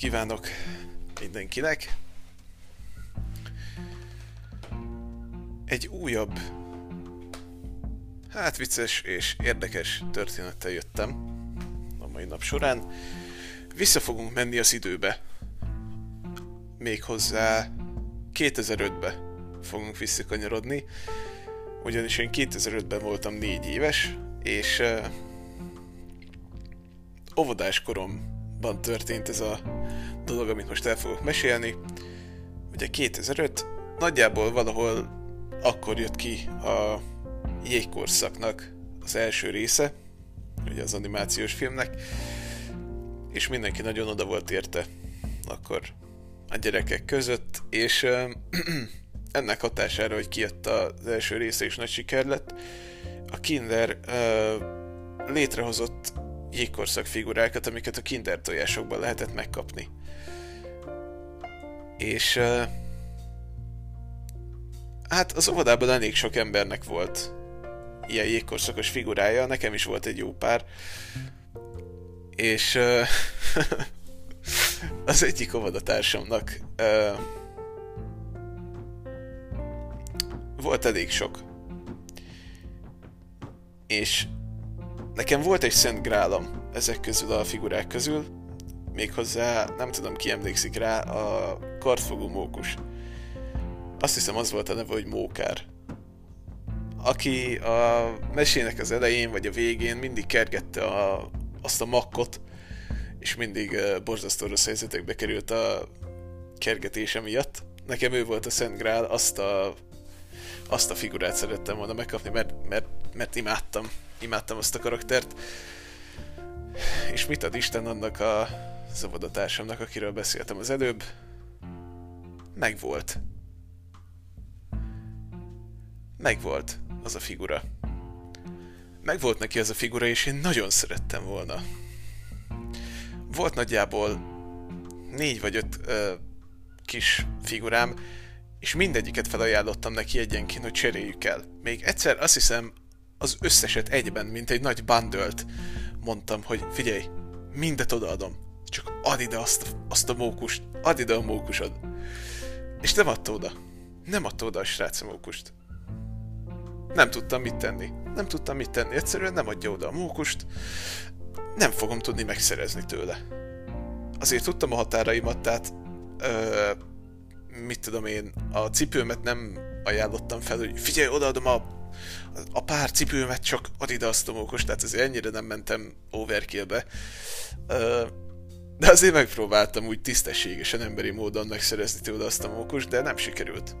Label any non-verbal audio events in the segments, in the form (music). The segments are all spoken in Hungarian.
kívánok mindenkinek! Egy újabb, hát vicces és érdekes történettel jöttem a mai nap során. Vissza fogunk menni az időbe. Méghozzá 2005-be fogunk visszakanyarodni, ugyanis én 2005-ben voltam négy éves, és uh, óvodás koromban történt ez a dolog, amit most el fogok mesélni. Ugye 2005, nagyjából valahol akkor jött ki a jégkorszaknak az első része, ugye az animációs filmnek, és mindenki nagyon oda volt érte akkor a gyerekek között, és uh, (clears throat) ennek hatására, hogy kijött az első része és nagy siker lett, a Kinder uh, létrehozott jégkorszak figurákat, amiket a Kinder tojásokban lehetett megkapni. És uh, hát az óvodában elég sok embernek volt ilyen jégkorszakos figurája, nekem is volt egy jó pár. És uh, (laughs) az egyik óvodatársamnak uh, volt elég sok. És nekem volt egy szent grálam ezek közül a figurák közül, méghozzá nem tudom ki emlékszik rá, a kartfogó mókus. Azt hiszem az volt a neve, hogy Mókár. Aki a mesének az elején vagy a végén mindig kergette a, azt a makkot, és mindig uh, borzasztó rossz helyzetekbe került a kergetése miatt. Nekem ő volt a Szent Grál, azt a, azt a figurát szerettem volna megkapni, mert, mert, mert imádtam. Imádtam azt a karaktert. És mit ad Isten annak a szabadatársamnak, akiről beszéltem az előbb? Megvolt megvolt az a figura. Megvolt neki az a figura, és én nagyon szerettem volna. Volt nagyjából négy vagy öt ö, kis figurám, és mindegyiket felajánlottam neki egyenként, hogy cseréljük el. Még egyszer azt hiszem az összeset egyben, mint egy nagy bundle mondtam, hogy figyelj, mindet odaadom, csak add ide azt, azt a mókust, add ide a mókusod. És nem adta oda. Nem adta oda a srác a mókust. Nem tudtam mit tenni. Nem tudtam mit tenni. Egyszerűen nem adja oda a mókust. Nem fogom tudni megszerezni tőle. Azért tudtam a határaimat, tehát ö, mit tudom én, a cipőmet nem ajánlottam fel, hogy figyelj, odaadom a, a pár cipőmet, csak ad ide azt a mókust, tehát azért ennyire nem mentem overkillbe. De azért megpróbáltam úgy tisztességesen emberi módon megszerezni tőle azt a mókust, de nem sikerült.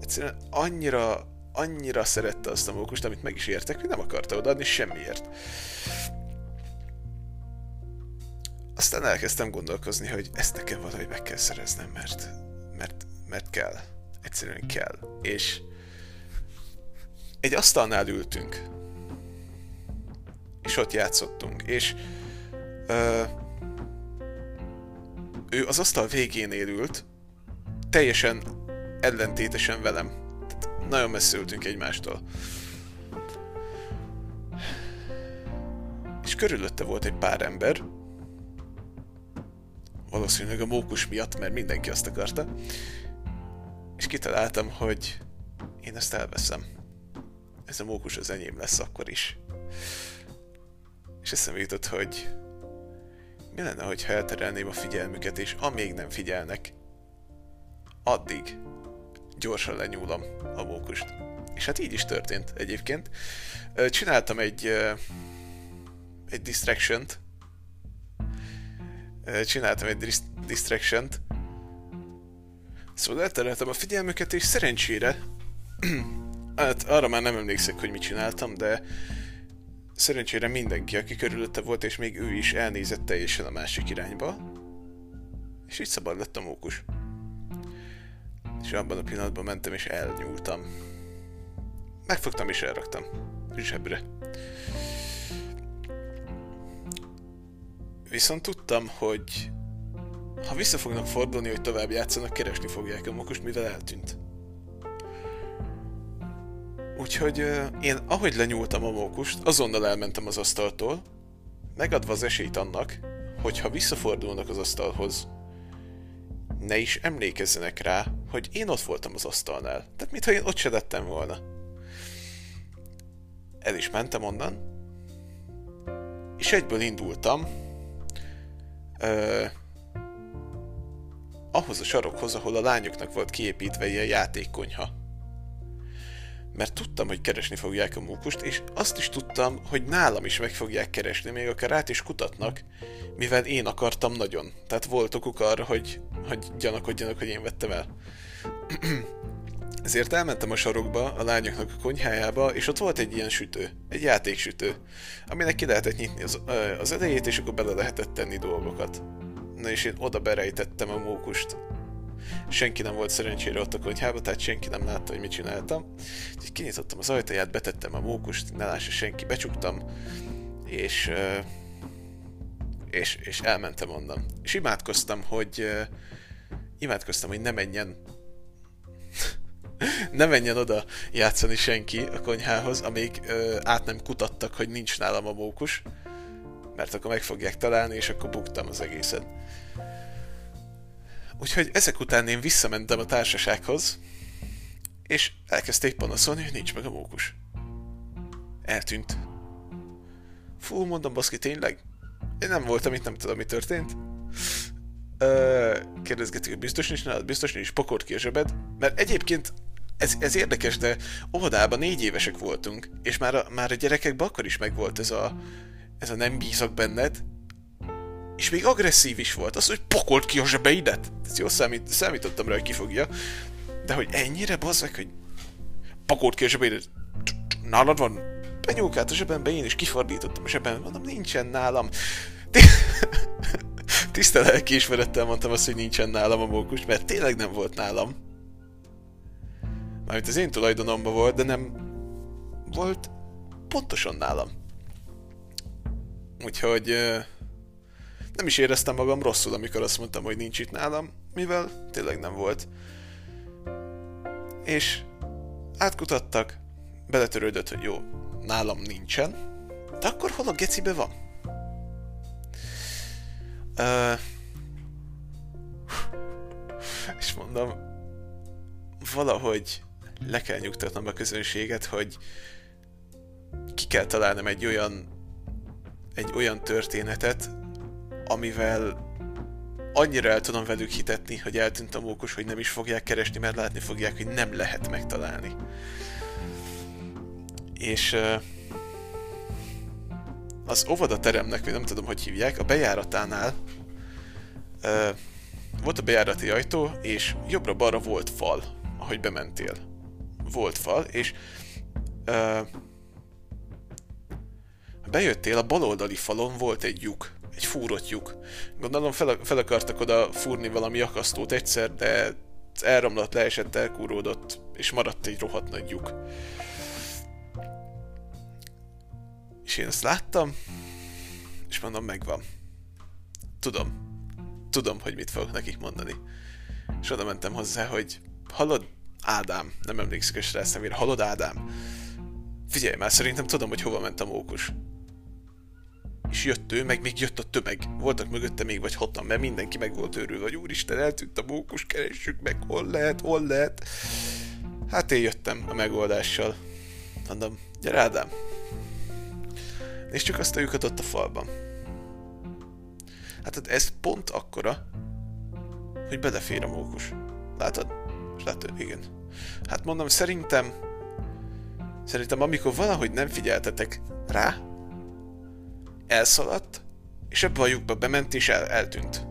Egyszerűen annyira annyira szerette azt a mókust, amit meg is értek, hogy nem akarta odaadni semmiért. Aztán elkezdtem gondolkozni, hogy ezt nekem valahogy meg kell szereznem, mert, mert, mert kell. Egyszerűen kell. És egy asztalnál ültünk. És ott játszottunk. És ö, ő az asztal végén ült, teljesen ellentétesen velem nagyon messze ültünk egymástól. És körülötte volt egy pár ember, valószínűleg a mókus miatt, mert mindenki azt akarta, és kitaláltam, hogy én ezt elveszem. Ez a mókus az enyém lesz akkor is. És eszembe jutott, hogy mi lenne, ha elterelném a figyelmüket, és amíg nem figyelnek, addig gyorsan lenyúlom a mókust. És hát így is történt egyébként. Csináltam egy, egy distraction-t. Csináltam egy distraction-t. Szóval eltereltem a figyelmüket, és szerencsére hát arra már nem emlékszek, hogy mit csináltam, de szerencsére mindenki, aki körülötte volt, és még ő is elnézett teljesen a másik irányba, és így szabad lett a mókus. És abban a pillanatban mentem és elnyúltam. Megfogtam és elraktam. Zsebre. Viszont tudtam, hogy ha vissza fognak fordulni, hogy tovább játszanak, keresni fogják a mokust, mivel eltűnt. Úgyhogy én ahogy lenyúltam a mókust, azonnal elmentem az asztaltól, megadva az esélyt annak, hogy ha visszafordulnak az asztalhoz, ne is emlékezzenek rá, hogy én ott voltam az asztalnál. Tehát mintha én ott se lettem volna. El is mentem onnan, és egyből indultam ö, ahhoz a sarokhoz, ahol a lányoknak volt kiépítve ilyen játékkonyha. Mert tudtam, hogy keresni fogják a mókust, és azt is tudtam, hogy nálam is meg fogják keresni, még akár át is kutatnak, mivel én akartam nagyon. Tehát volt okuk arra, hogy, hogy gyanakodjanak, hogy én vettem el. (clears throat) Ezért elmentem a sarokba, a lányoknak a konyhájába, és ott volt egy ilyen sütő, egy játéksütő, aminek ki lehetett nyitni az, az elejét, és akkor bele lehetett tenni dolgokat. Na és én oda berejtettem a mókust. Senki nem volt szerencsére ott a konyhába, tehát senki nem látta, hogy mit csináltam. Úgyhogy kinyitottam az ajtaját, betettem a mókust, ne lássa senki, becsuktam, és, és, és elmentem onnan. És imádkoztam, hogy imádkoztam, hogy ne menjen (laughs) ne menjen oda játszani senki a konyhához, amíg ö, át nem kutattak, hogy nincs nálam a mókus, mert akkor meg fogják találni, és akkor buktam az egészet. Úgyhogy ezek után én visszamentem a társasághoz, és elkezdték panaszolni, hogy nincs meg a mókus. Eltűnt. Fú, mondom, baszki, tényleg? Én nem voltam itt, nem tudom, mi történt. Ö, kérdezgetik, hogy biztos nincs nálad, biztos nincs, pokort ki a zsebed. Mert egyébként ez, ez érdekes, de óvodában négy évesek voltunk, és már a, már a gyerekekben akkor is megvolt ez a, ez a nem bízok benned, és még agresszív is volt. Az, hogy pokolt ki a zsebeidet. Ez jó számít, számítottam rá, hogy kifogja. De hogy ennyire bazzak, hogy pakolt ki a zsebeidet. Nálad van? Benyúlkált a zsebembe, én is kifordítottam a zsebembe. Mondom, nincsen nálam. (laughs) Tiszta lelki ismerettel mondtam azt, hogy nincsen nálam a mókus, mert tényleg nem volt nálam. Mármint az én tulajdonomban volt, de nem volt pontosan nálam. Úgyhogy nem is éreztem magam rosszul, amikor azt mondtam, hogy nincs itt nálam, mivel tényleg nem volt. És átkutattak, beletörődött, hogy jó, nálam nincsen, de akkor hol a gecibe van? Uh, és mondom, valahogy le kell nyugtatnom a közönséget, hogy ki kell találnom egy olyan egy olyan történetet, amivel annyira el tudom velük hitetni, hogy eltűnt a mókus, hogy nem is fogják keresni, mert látni fogják, hogy nem lehet megtalálni. És az óvodateremnek, vagy nem tudom, hogy hívják, a bejáratánál volt a bejárati ajtó, és jobbra-balra volt fal, ahogy bementél. Volt fal, és bejöttél, a baloldali falon volt egy lyuk egy fúrott lyuk. Gondolom fel, fel akartak oda fúrni valami akasztót egyszer, de elromlott, leesett, elkúródott, és maradt egy rohadt nagy lyuk. És én ezt láttam, és mondom, megvan. Tudom. Tudom, hogy mit fogok nekik mondani. És oda mentem hozzá, hogy hallod, Ádám, nem emlékszik a srác nevére, hallod Ádám? Figyelj már, szerintem tudom, hogy hova ment a mókus és jött ő, meg még jött a tömeg. Voltak mögötte még vagy hatan, mert mindenki meg volt őrül, hogy úristen, eltűnt a mókus, keressük meg, hol lehet, hol lehet. Hát én jöttem a megoldással. Mondom, gyere Ádám. Nézd csak azt a lyukat ott a falban. Hát ez pont akkora, hogy belefér a mókus. Látod? És látod, igen. Hát mondom, szerintem Szerintem amikor valahogy nem figyeltetek rá, elszaladt, és ebbe a lyukba bement, és el, eltűnt.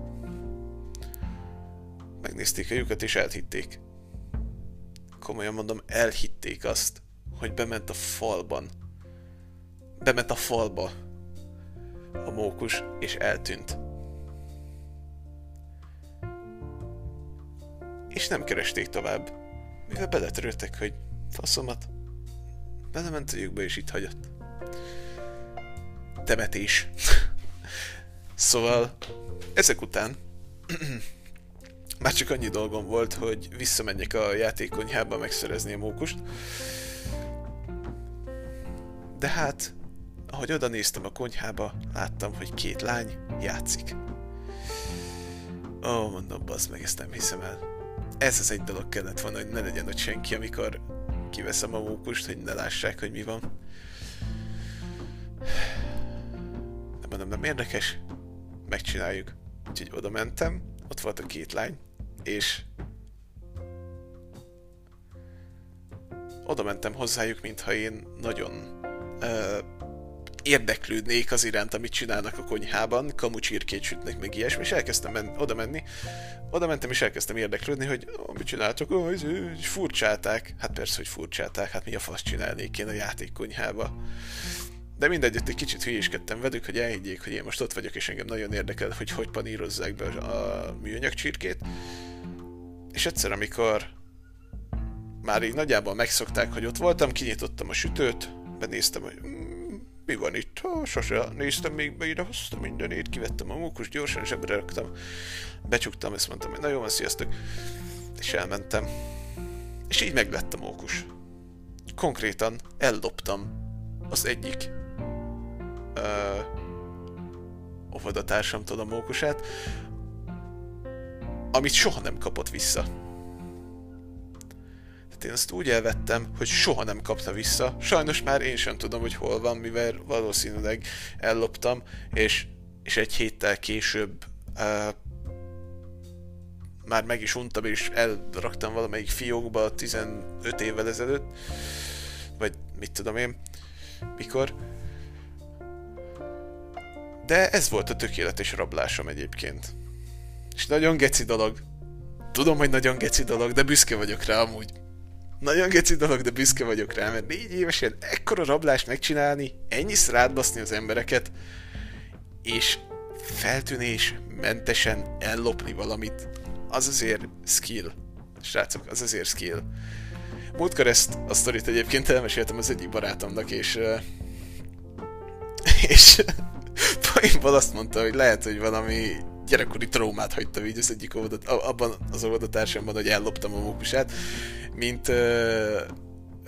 Megnézték a lyukat, és elhitték. Komolyan mondom, elhitték azt, hogy bement a falban. Bement a falba a mókus, és eltűnt. És nem keresték tovább, mivel beletörődtek, hogy faszomat, belement a lyukba, és itt hagyott temetés. szóval ezek után (clears throat) már csak annyi dolgom volt, hogy visszamenjek a játékonyhába megszerezni a mókust. De hát, ahogy oda néztem a konyhába, láttam, hogy két lány játszik. Ó, mondom, bazd meg, ezt nem hiszem el. Ez az egy dolog kellett volna, hogy ne legyen ott senki, amikor kiveszem a mókust, hogy ne lássák, hogy mi van. Nem mondom, nem érdekes. Megcsináljuk. Úgyhogy oda mentem, ott volt a két lány, és oda mentem hozzájuk, mintha én nagyon uh, érdeklődnék az iránt, amit csinálnak a konyhában, kamucsirkét sütnek, meg ilyesmi, és elkezdtem men- oda menni. Oda mentem, és elkezdtem érdeklődni, hogy oh, mit csináltok, oh, ez, ez, furcsálták. Hát persze, hogy furcsálták, hát mi a fasz csinálnék én a játékkonyhába. De mindegy, egy kicsit hülyéskedtem velük, hogy elhiggyék, hogy én most ott vagyok, és engem nagyon érdekel, hogy hogy panírozzák be a műanyag csirkét. És egyszer, amikor már így nagyjából megszokták, hogy ott voltam, kinyitottam a sütőt, benéztem, hogy mm, mi van itt? Ha, sose néztem még be, ide hoztam mindenét, kivettem a mókus, gyorsan zsebre raktam, becsuktam, ezt mondtam, hogy na van, sziasztok, és elmentem. És így meglett a mókus. Konkrétan elloptam az egyik uh, óvodatársamtól a mókusát, amit soha nem kapott vissza. Tehát én azt úgy elvettem, hogy soha nem kapta vissza. Sajnos már én sem tudom, hogy hol van, mivel valószínűleg elloptam, és, és egy héttel később uh, már meg is untam, és elraktam valamelyik fiókba 15 évvel ezelőtt, vagy mit tudom én, mikor. De ez volt a tökéletes rablásom egyébként. És nagyon geci dolog. Tudom, hogy nagyon geci dolog, de büszke vagyok rá amúgy. Nagyon geci dolog, de büszke vagyok rá, mert négy évesen ekkora rablást megcsinálni, ennyi rátbaszni az embereket, és feltűnés mentesen ellopni valamit, az azért skill. Srácok, az azért skill. Múltkor ezt a sztorit egyébként elmeséltem az egyik barátomnak, és (laughs) és poénból azt mondta, hogy lehet, hogy valami gyerekkori traumát hagyta így az egyik óvodat, abban az óvodatársamban, hogy elloptam a mókusát, mint uh,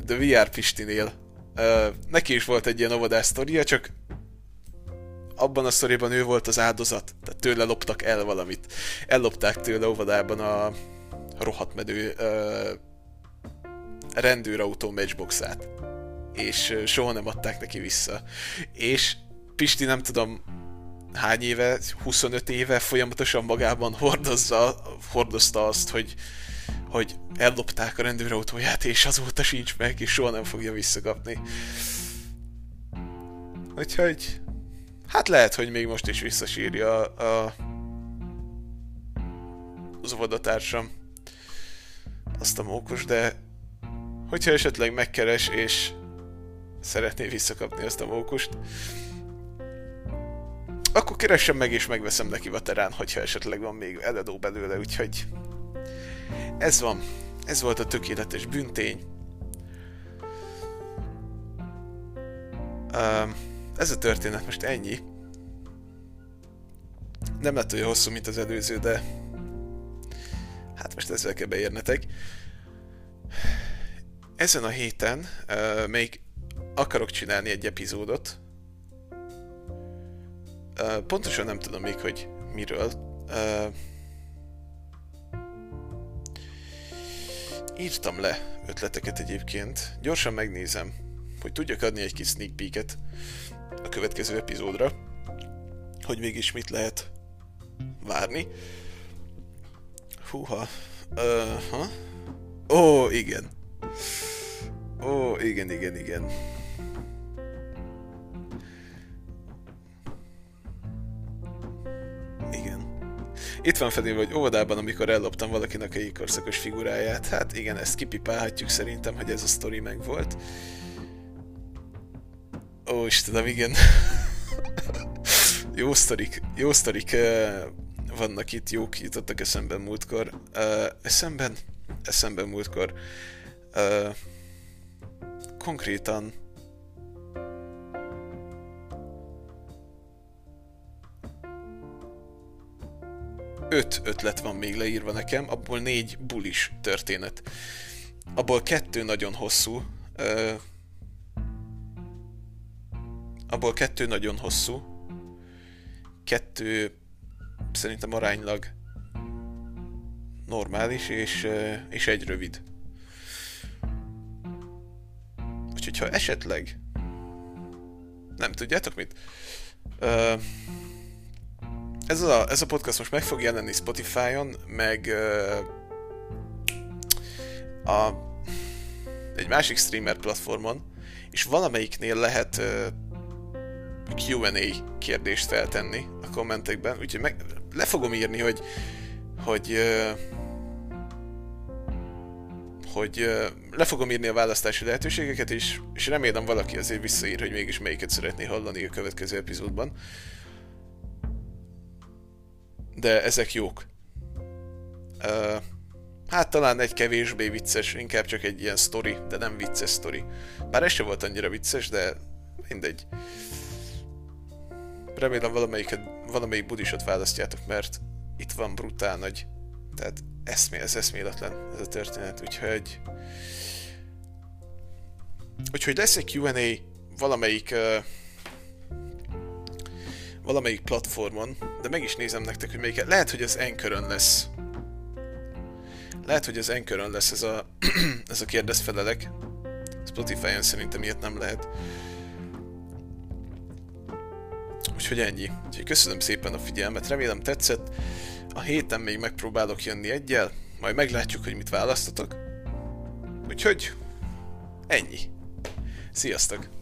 The VR Pistinél. Uh, neki is volt egy ilyen óvodás sztoria, csak abban a sztoriban ő volt az áldozat, tehát tőle loptak el valamit. Ellopták tőle óvodában a rohadt medő uh, rendőrautó matchboxát. És soha nem adták neki vissza. És Pisti nem tudom hány éve, 25 éve folyamatosan magában hordozza, hordozta azt, hogy, hogy ellopták a rendőrautóját, és azóta sincs meg, és soha nem fogja visszakapni. Úgyhogy, hát lehet, hogy még most is visszasírja a, az óvodatársam azt a mókus, de hogyha esetleg megkeres, és szeretné visszakapni azt a mókust, akkor keressem meg és megveszem neki veterán, hogyha esetleg van még eledó belőle, úgyhogy ez van. Ez volt a tökéletes büntény. Ez a történet most ennyi. Nem lett olyan hosszú, mint az előző, de hát most ezzel kell beérnetek. Ezen a héten uh, még akarok csinálni egy epizódot, Pontosan nem tudom még, hogy miről. Uh, írtam le ötleteket egyébként. Gyorsan megnézem, hogy tudjak adni egy kis sneak peeket a következő epizódra, hogy mégis mit lehet várni. Húha. Uh, ha? Ó, igen. Ó, igen, igen, igen. Itt van felé, hogy óvodában, amikor elloptam valakinek a jégkorszakos figuráját. Hát igen, ezt kipipálhatjuk szerintem, hogy ez a sztori meg volt. Ó, Istenem, igen. (laughs) jó sztorik, jó sztorik vannak itt, jók jutottak eszemben múltkor. Eszemben? Eszemben múltkor. Konkrétan öt ötlet van még leírva nekem, abból négy bulis történet. Abból kettő nagyon hosszú. Uh, abból kettő nagyon hosszú. Kettő szerintem aránylag normális, és, és egy rövid. Úgyhogy ha esetleg nem tudjátok mit? Ez, a, ez a podcast most meg fog jelenni Spotify-on, meg a, egy másik streamer platformon, és valamelyiknél lehet Q&A kérdést feltenni a kommentekben, úgyhogy meg, le fogom írni, hogy hogy hogy le fogom írni a választási lehetőségeket, és, és remélem valaki azért visszaír, hogy mégis melyiket szeretné hallani a következő epizódban. De ezek jók. Uh, hát talán egy kevésbé vicces, inkább csak egy ilyen story, de nem vicces story. Bár ez se volt annyira vicces, de mindegy. Remélem valamelyiket, valamelyik budisot választjátok, mert itt van brutál nagy. Tehát eszmé, ez eszméletlen ez a történet, úgyhogy... Úgyhogy lesz egy Q&A valamelyik uh, valamelyik platformon, de meg is nézem nektek, hogy melyiket. Lehet, hogy az Anchor-ön lesz. Lehet, hogy az Anchor-ön lesz ez a, (clears throat) ez a kérdezfelelek. Spotify-on szerintem ilyet nem lehet. Úgyhogy ennyi. Úgyhogy köszönöm szépen a figyelmet, remélem tetszett. A héten még megpróbálok jönni egyel, majd meglátjuk, hogy mit választatok. Úgyhogy ennyi. Sziasztok!